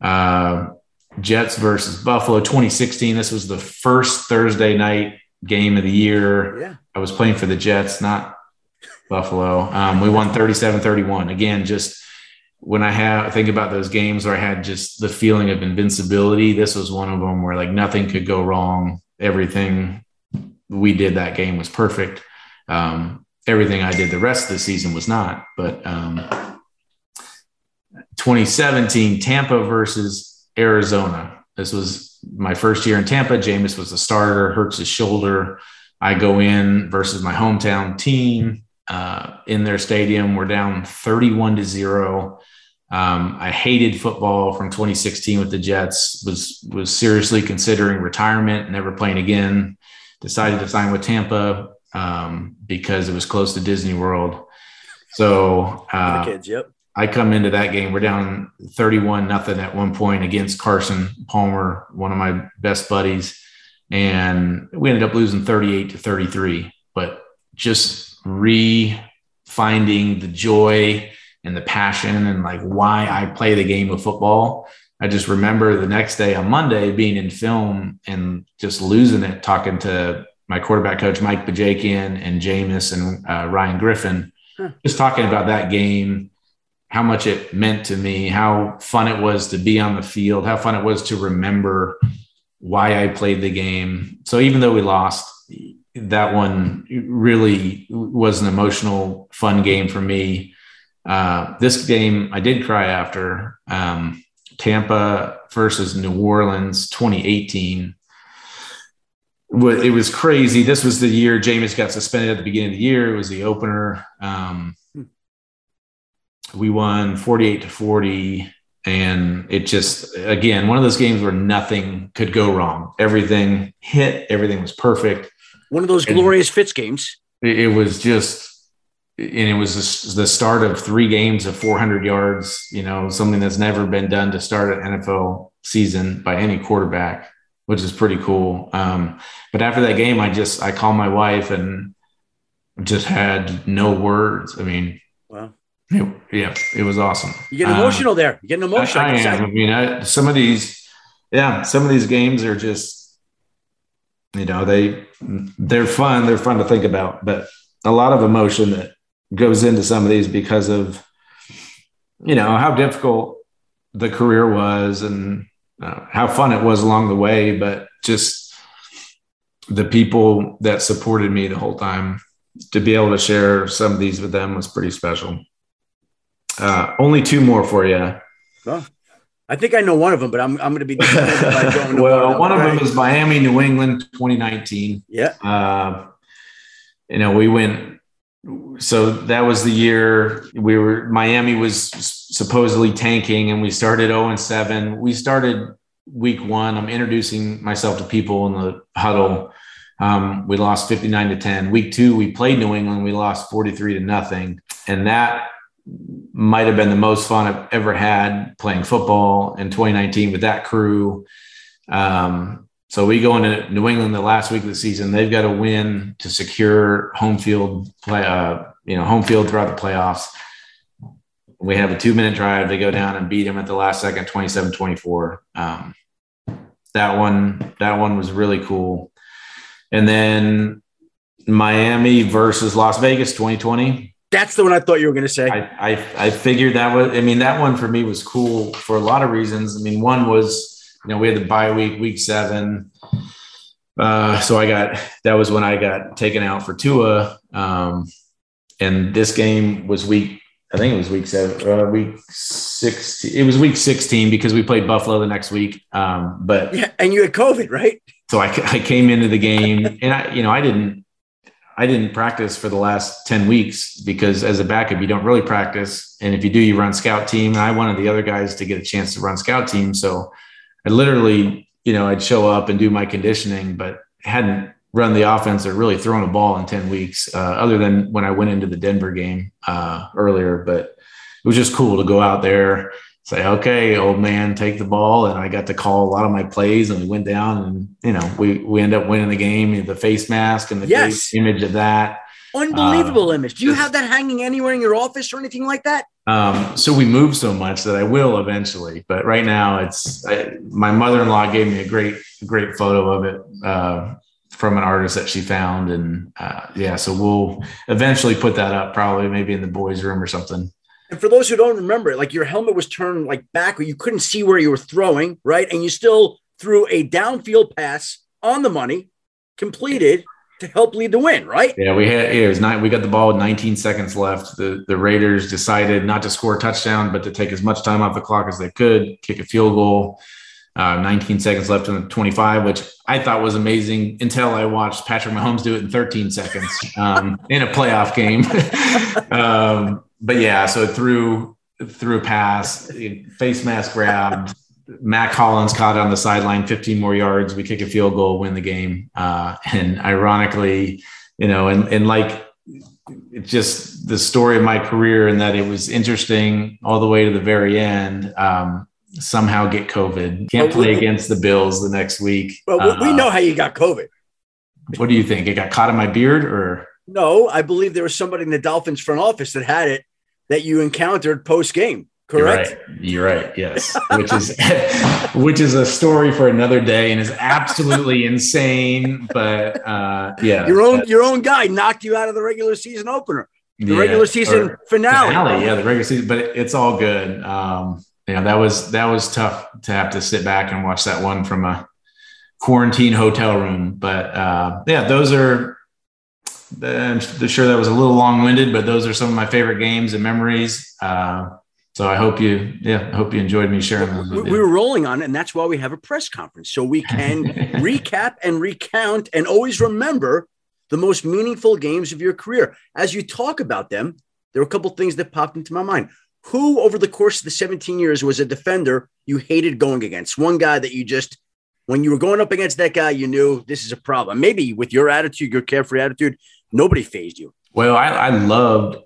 Uh, Jets versus Buffalo 2016. This was the first Thursday night game of the year. Yeah. I was playing for the Jets, not Buffalo. Um, we won 37 31. Again, just when I have think about those games where I had just the feeling of invincibility, this was one of them where like nothing could go wrong. Everything we did that game was perfect. Um, everything I did the rest of the season was not. But um, 2017, Tampa versus Arizona. This was my first year in Tampa. Jameis was the starter, hurts his shoulder. I go in versus my hometown team uh, in their stadium. We're down 31 to zero. Um, I hated football from 2016 with the Jets. Was was seriously considering retirement, never playing again. Decided to sign with Tampa um, because it was close to Disney World. So uh, the kids, yep. I come into that game. We're down 31 nothing at one point against Carson Palmer, one of my best buddies. And we ended up losing 38 to 33. But just re finding the joy and the passion and like why I play the game of football. I just remember the next day on Monday being in film and just losing it, talking to my quarterback coach, Mike Bajakian and Jameis and uh, Ryan Griffin, huh. just talking about that game how much it meant to me, how fun it was to be on the field, how fun it was to remember why I played the game. So even though we lost, that one really was an emotional, fun game for me. Uh, this game I did cry after um, Tampa versus New Orleans 2018. It was crazy. This was the year Jameis got suspended at the beginning of the year. It was the opener. Um, we won 48 to 40 and it just again one of those games where nothing could go wrong. Everything hit everything was perfect. One of those glorious fitz games. It, was just and it was the start of three games of 400 yards you know something that's never been done to start an nfl season by any quarterback which is pretty cool. Um, but after that game i just i called my wife and just had no words. I mean it, yeah, it was awesome. You get emotional um, there. You get emotional. I, I am. I mean, I, some of these, yeah, some of these games are just, you know, they they're fun. They're fun to think about, but a lot of emotion that goes into some of these because of, you know, how difficult the career was and uh, how fun it was along the way, but just the people that supported me the whole time to be able to share some of these with them was pretty special. Uh, only two more for you. Oh, I think I know one of them, but I'm, I'm going to be. well, one of them is Miami, New England, 2019. Yeah. Uh, you know, we went. So that was the year we were. Miami was supposedly tanking, and we started 0 and 7. We started week one. I'm introducing myself to people in the huddle. Um, we lost 59 to 10. Week two, we played New England. We lost 43 to nothing. And that might have been the most fun I've ever had playing football in 2019 with that crew. Um, so we go into New England the last week of the season. They've got to win to secure home field play, uh, you know, home field throughout the playoffs. We have a two minute drive. They go down and beat them at the last second, 27 24. Um, that one, that one was really cool. And then Miami versus Las Vegas 2020. That's the one I thought you were going to say. I, I, I figured that was, I mean, that one for me was cool for a lot of reasons. I mean, one was, you know, we had the bye week, week seven. Uh, so I got, that was when I got taken out for Tua. Um, and this game was week I think it was week seven, uh, week sixteen. It was week sixteen because we played Buffalo the next week. Um, but yeah, and you had COVID, right? So I, I came into the game, and I, you know, I didn't, I didn't practice for the last ten weeks because as a backup, you don't really practice, and if you do, you run scout team. And I wanted the other guys to get a chance to run scout team, so I literally, you know, I'd show up and do my conditioning, but hadn't run the offense or really thrown a ball in 10 weeks, uh, other than when I went into the Denver game uh, earlier. But it was just cool to go out there, say, okay, old man, take the ball. And I got to call a lot of my plays and we went down and, you know, we, we end up winning the game, the face mask and the yes. image of that. Unbelievable uh, image. Do you have that hanging anywhere in your office or anything like that? Um, so we moved so much that I will eventually, but right now it's I, my mother-in-law gave me a great, great photo of it. Uh, from an artist that she found. And uh, yeah, so we'll eventually put that up, probably maybe in the boys' room or something. And for those who don't remember, like your helmet was turned like back, you couldn't see where you were throwing, right? And you still threw a downfield pass on the money, completed to help lead the win, right? Yeah, we had it was nine. We got the ball with 19 seconds left. The the Raiders decided not to score a touchdown, but to take as much time off the clock as they could, kick a field goal. Uh, 19 seconds left in the 25, which I thought was amazing until I watched Patrick Mahomes do it in 13 seconds um, in a playoff game. um, but yeah, so through through pass, face mask grab, Mack Hollins caught on the sideline, 15 more yards. We kick a field goal, win the game. Uh, and ironically, you know, and and like it's just the story of my career and that it was interesting all the way to the very end. Um, somehow get COVID. Can't play against the Bills the next week. Well, uh, we know how you got COVID. What do you think? It got caught in my beard or? No, I believe there was somebody in the Dolphins front office that had it that you encountered post game. Correct. You're right. You're right. Yes. which is which is a story for another day and is absolutely insane. But uh, yeah, your own your own guy knocked you out of the regular season opener, the yeah, finale. finale. Yeah, the regular season. But it, it's all good. Um, yeah, that was that was tough to have to sit back and watch that one from a quarantine hotel room. But uh, yeah, those are. I'm sure that was a little long winded, but those are some of my favorite games and memories. Uh, so I hope you, yeah, I hope you enjoyed me sharing them. We, we were rolling on it, and that's why we have a press conference so we can recap and recount and always remember the most meaningful games of your career. As you talk about them, there are a couple things that popped into my mind who over the course of the 17 years was a defender you hated going against? One guy that you just, when you were going up against that guy, you knew this is a problem. Maybe with your attitude, your carefree attitude, nobody phased you. Well, I, I loved.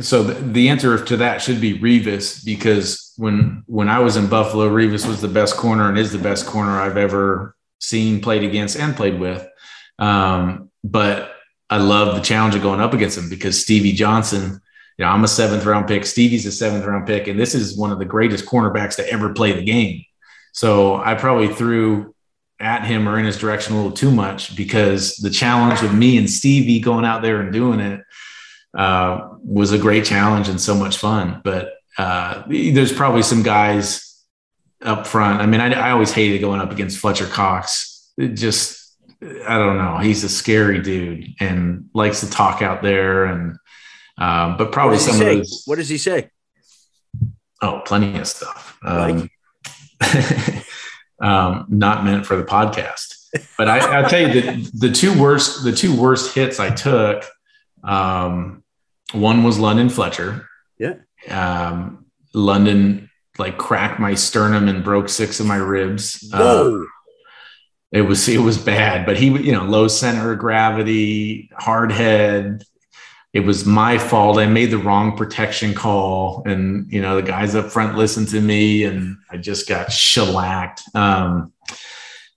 So the, the answer to that should be Revis because when when I was in Buffalo, Revis was the best corner and is the best corner I've ever seen, played against, and played with. Um, but I love the challenge of going up against him because Stevie Johnson you know, I'm a seventh round pick. Stevie's a seventh round pick, and this is one of the greatest cornerbacks to ever play the game. So I probably threw at him or in his direction a little too much because the challenge of me and Stevie going out there and doing it uh, was a great challenge and so much fun. But uh, there's probably some guys up front. I mean, I, I always hated going up against Fletcher Cox. It just I don't know. He's a scary dude and likes to talk out there. And, um, but probably some say? of those. What does he say? Oh, plenty of stuff. Um, um, not meant for the podcast. But I, I'll tell you the, the two worst, the two worst hits I took. Um, one was London Fletcher. Yeah. Um, London like cracked my sternum and broke six of my ribs. Uh, it was it was bad, but he you know low center of gravity, hard head. It was my fault. I made the wrong protection call, and you know the guys up front listened to me, and I just got shellacked. Um,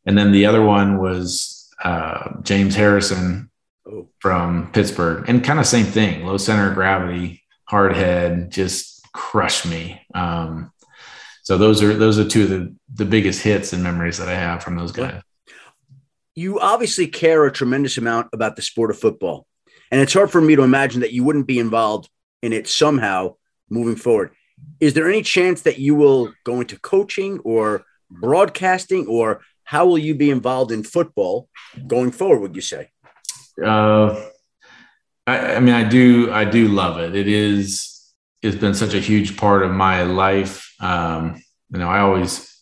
and then the other one was uh, James Harrison Oh. from Pittsburgh, and kind of same thing, low center of gravity, hard head, just crushed me. Um, so those are those are two of the the biggest hits and memories that I have from those guys. you obviously care a tremendous amount about the sport of football. And it's hard for me to imagine that you wouldn't be involved in it somehow moving forward. Is there any chance that you will go into coaching or broadcasting, or how will you be involved in football going forward, would you say? Uh, I, I mean, I do I do love it. It is it's been such a huge part of my life. Um, you know, I always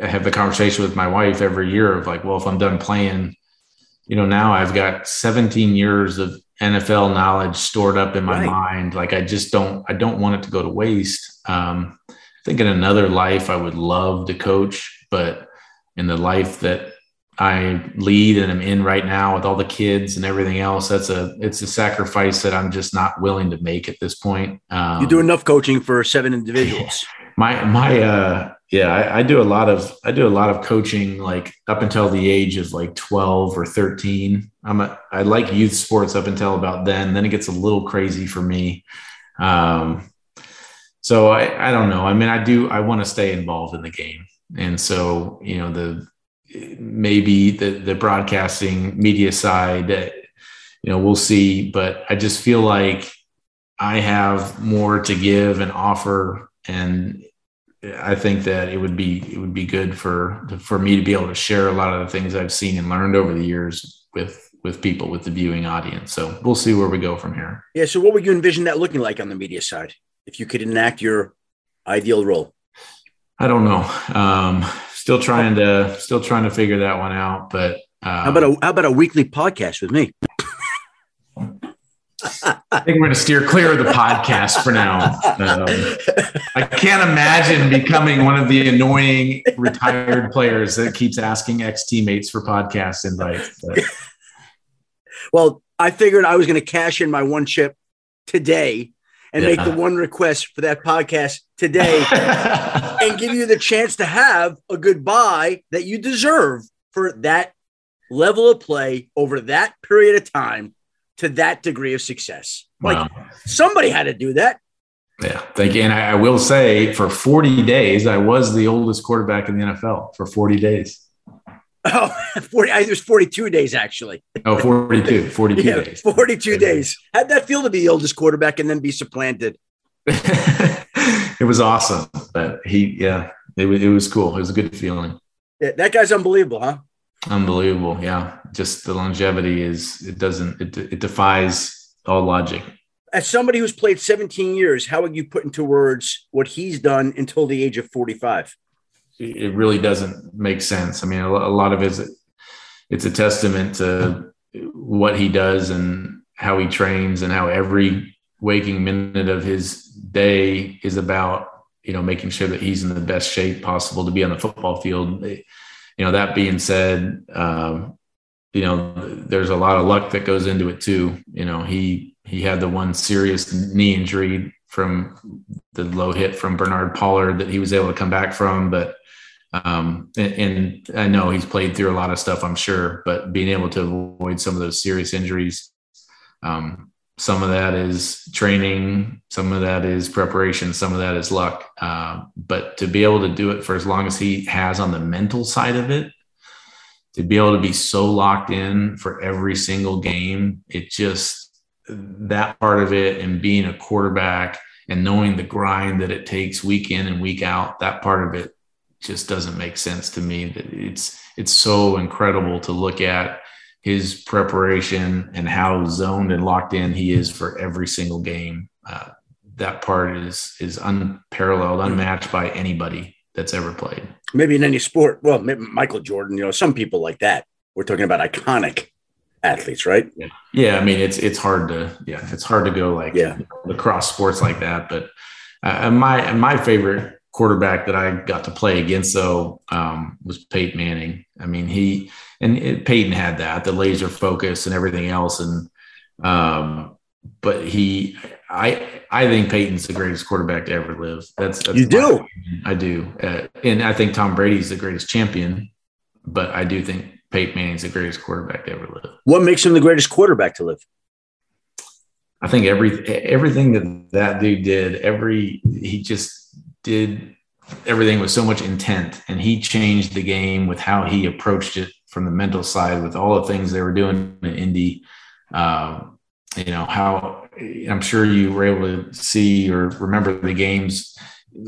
have the conversation with my wife every year of like, well, if I'm done playing, you know, now I've got 17 years of NFL knowledge stored up in my Right. mind. Like, I just don't, I don't want it to go to waste. Um, I think in another life, I would love to coach, but in the life that I lead and I'm in right now with all the kids and everything else, that's a, it's a sacrifice that I'm just not willing to make at this point. Um, You do enough coaching for seven individuals. my my uh yeah I, I do a lot of i do a lot of coaching like up until the age of like 12 or 13 i'm a, i like youth sports up until about then. Then it gets a little crazy for me. Um so i i don't know. I mean i do i want to stay involved in the game. And so you know the maybe the the broadcasting media side uh, you know we'll see. But i just feel like i have more to give and offer. And I think that it would be it would be good for for me to be able to share a lot of the things I've seen and learned over the years with with people with the viewing audience. So we'll see where we go from here. Yeah. So, what would you envision that looking like on the media side if you could enact your ideal role? I don't know. Um, still trying to still trying to figure that one out. But um, How about a how about a weekly podcast with me? I think we're going to steer clear of the podcast for now. Um, I can't imagine becoming one of the annoying retired players that keeps asking ex teammates for podcast invites. But Well, I figured I was going to cash in my one chip today and make the one request for that podcast today and give you the chance to have a goodbye that you deserve for that level of play over that period of time to that degree of success. Like Wow. somebody had to do that. Yeah, thank you. And I, I will say, for 40 days, I was the oldest quarterback in the NFL for 40 days. Oh, 40, I, it was 42 days actually. Oh, 42, 42 Yeah, days. 42 days. How'd that feel to be the oldest quarterback and then be supplanted? it was awesome. But he, yeah, it, it was cool. It was a good feeling. Yeah, that guy's unbelievable, huh? Unbelievable. Yeah. Just the longevity is, it doesn't, it, it defies all logic. As somebody who's played 17 years, how would you put into words what he's done until the age of 45? it really doesn't make sense. I mean, a lot of it, is- it's a testament to what he does and how he trains and how every waking minute of his day is about, you know, making sure that he's in the best shape possible to be on the football field. You know, that being said, um, you know, there's a lot of luck that goes into it too. You know, he, he had the one serious knee injury from the low hit from Bernard Pollard that he was able to come back from, but um, and, and I know he's played through a lot of stuff, I'm sure, but being able to avoid some of those serious injuries, um, some of that is training, some of that is preparation, some of that is luck. Uh, but to be able to do it for as long as he has on the mental side of it, to be able to be so locked in for every single game, it just that part of it and being a quarterback and knowing the grind that it takes week in and week out, that part of it just doesn't make sense to me that it's it's so incredible to look at his preparation and how zoned and locked in he is for every single game. Uh, that part is is unparalleled, unmatched by anybody that's ever played. Maybe in any sport. Well, Michael Jordan, you know, some people like that. We're talking about iconic athletes, right? Yeah. yeah. I mean, it's it's hard to yeah, it's hard to go like yeah. lacrosse sports like that. But uh, my my favorite quarterback that I got to play against though um, was Peyton Manning. I mean, he and it, Peyton had that the laser focus and everything else, and um, but he, I I think Peyton's the greatest quarterback to ever live. That's, that's you do. Opinion. I do, uh, and I think Tom Brady's the greatest champion, but I do think Peyton Manning's the greatest quarterback to ever live. What makes him the greatest quarterback to live? I think every everything that that dude did, every he just did everything with so much intent, and he changed the game with how he approached it from the mental side, with all the things they were doing in Indy. Um, you know how I'm sure you were able to see or remember the games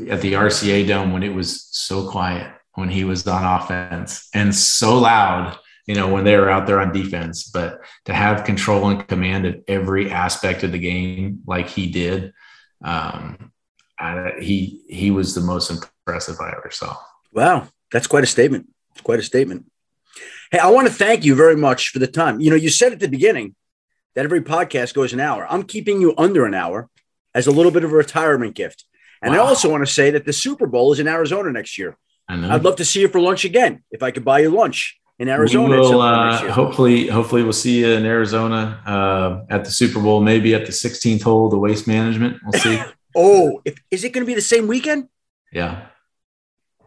at the RCA Dome when it was so quiet when he was on offense and so loud, you know, when they were out there on defense. But to have control and command of every aspect of the game like he did, um, I, he he was the most impressive I ever saw. Wow, that's quite a statement. It's quite a statement. Hey, I want to thank you very much for the time. You know, you said at the beginning that every podcast goes an hour. I'm keeping you under an hour as a little bit of a retirement gift. And wow. I also want to say that the Super Bowl is in Arizona next year. I'd love to see you for lunch again. If I could buy you lunch in Arizona, will, uh, hopefully, hopefully we'll see you in Arizona uh, at the Super Bowl, maybe at the 16th hole, the waste management. We'll see. oh, if, is it going to be the same weekend? Yeah.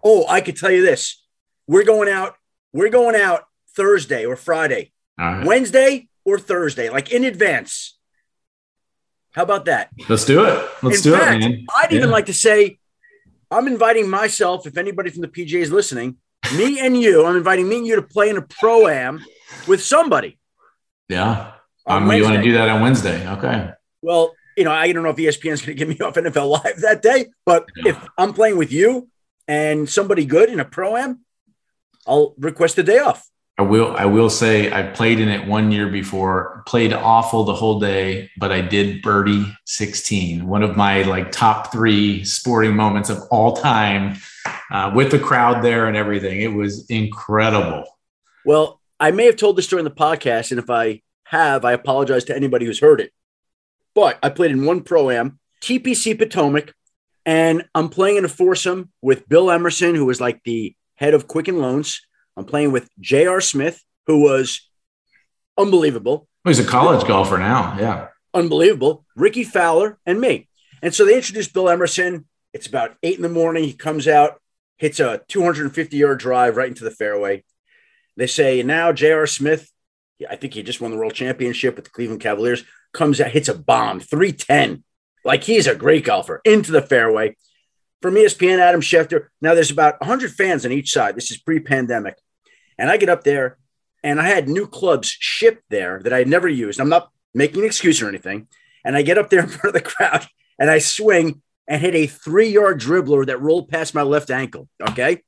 Oh, I could tell you this: we're going out. We're going out Thursday or Friday, right. Wednesday or Thursday, like in advance. How about that? Let's do it. Let's in do fact, it, man. I'd yeah. even like to say I'm inviting myself, if anybody from the PGA is listening, me and you, I'm inviting me and you to play in a pro am with somebody. Yeah. Um, you want to do that on Wednesday? Okay. Well, you know, I don't know if ESPN is going to get me off NFL Live that day, but yeah. if I'm playing with you and somebody good in a pro am, I'll request a day off. I will I will say I played in it one year before, played awful the whole day, but I did birdie 16, one of my like top three sporting moments of all time uh, with the crowd there and everything. It was incredible. Well, I may have told this during the podcast, and if I have, I apologize to anybody who's heard it. But I played in one pro am, TPC Potomac, and I'm playing in a foursome with Bill Emerson, who was like the head of Quicken Loans I'm playing with J.R. Smith, who was unbelievable. He's a college golfer now. Yeah. Unbelievable. Rickie Fowler and me. And so they introduced Bill Emerson. It's about eight in the morning. He comes out, hits a 250 yard drive right into the fairway. They say, now J.R. Smith, I think he just won the world championship with the Cleveland Cavaliers, comes out, hits a bomb, 310. Like he's a great golfer into the fairway. From ESPN, Adam Schefter. Now there's about 100 fans on each side. This is pre pandemic. And I get up there and I had new clubs shipped there that I had never used. I'm not making an excuse or anything. And I get up there in front of the crowd and I swing and hit a three yard dribbler that rolled past my left ankle. Okay.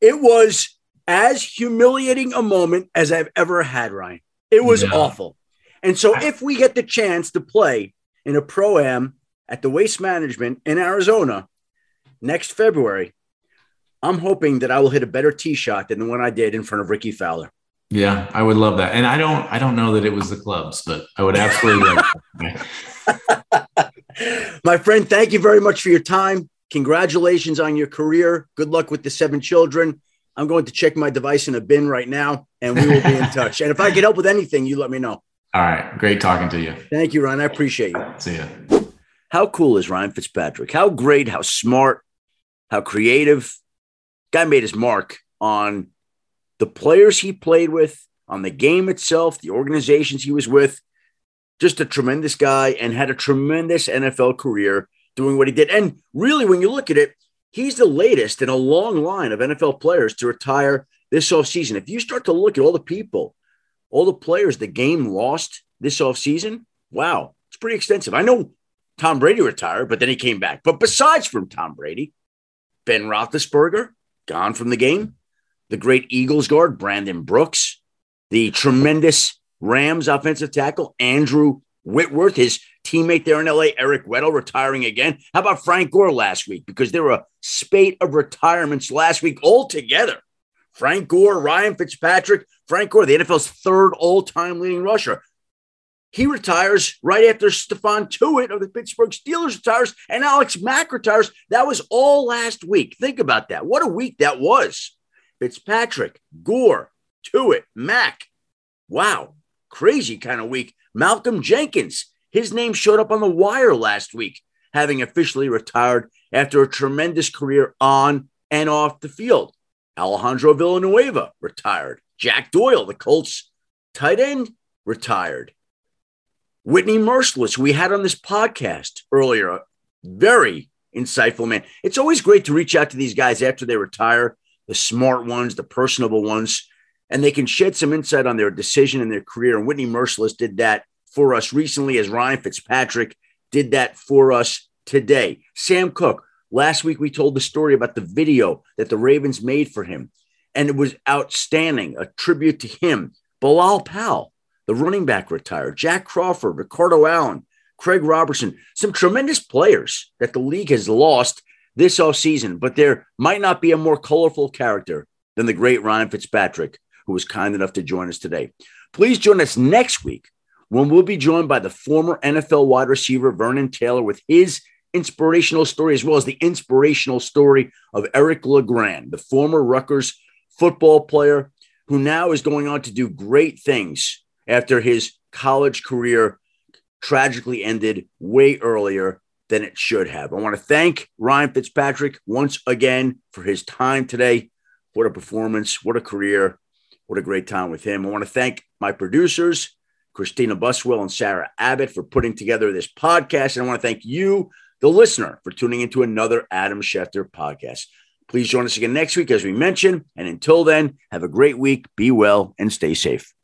It was as humiliating a moment as I've ever had, Ryan. It was yeah. awful. And so if we get the chance to play in a pro am at the Waste Management in Arizona next February, I'm hoping that I will hit a better tee shot than the one I did in front of Rickie Fowler. Yeah, I would love that. And I don't I don't know that it was the clubs, but I would absolutely My friend, thank you very much for your time. Congratulations on your career. Good luck with the seven children. I'm going to check my device in a bin right now and we will be in touch. And if I can help with anything, you let me know. All right. Great talking to you. Thank you, Ryan. I appreciate you. See ya. How cool is Ryan Fitzpatrick? How great, how smart, how creative, guy made his mark on the players he played with, on the game itself, the organizations he was with. Just a tremendous guy and had a tremendous NFL career doing what he did. And really, when you look at it, he's the latest in a long line of NFL players to retire this offseason. If you start to look at all the people, all the players the game lost this offseason, wow, it's pretty extensive. I know Tom Brady retired, but then he came back. But besides from Tom Brady, Ben Roethlisberger, gone from the game. The great Eagles guard, Brandon Brooks, the tremendous Rams offensive tackle, Andrew Whitworth, his teammate there in LA, Eric Weddle, retiring again. How about Frank Gore last week? Because there were a spate of retirements last week altogether. Frank Gore, Ryan Fitzpatrick, Frank Gore, the NFL's third all time leading rusher. He retires right after Stephon Tuitt of the Pittsburgh Steelers retires and Alex Mack retires. That was all last week. Think about that. What a week that was. Fitzpatrick, Gore, Tuitt, Mack. Wow. Crazy kind of week. Malcolm Jenkins, his name showed up on the wire last week, having officially retired after a tremendous career on and off the field. Alejandro Villanueva retired. Jack Doyle, the Colts tight end, retired. Whitney Mercilus, we had on this podcast earlier, very insightful man. It's always great to reach out to these guys after they retire, the smart ones, the personable ones, and they can shed some insight on their decision and their career. And Whitney Mercilus did that for us recently, as Ryan Fitzpatrick did that for us today. Sam Koch, last week we told the story about the video that the Ravens made for him, and it was outstanding, a tribute to him. Bilal Powell, the running back retired, Jack Crawford, Ricardo Allen, Craig Robertson, some tremendous players that the league has lost this offseason, but there might not be a more colorful character than the great Ryan Fitzpatrick, who was kind enough to join us today. Please join us next week when we'll be joined by the former NFL wide receiver Vernon Taylor with his inspirational story, as well as the inspirational story of Eric LeGrand, the former Rutgers football player who now is going on to do great things after his college career tragically ended way earlier than it should have. I want to thank Ryan Fitzpatrick once again for his time today. What a performance, what a career, what a great time with him. I want to thank my producers, Christina Buswell and Sarah Abbott, for putting together this podcast. And I want to thank you, the listener, for tuning into another Adam Schefter podcast. Please join us again next week, as we mentioned. And until then, have a great week, be well, and stay safe.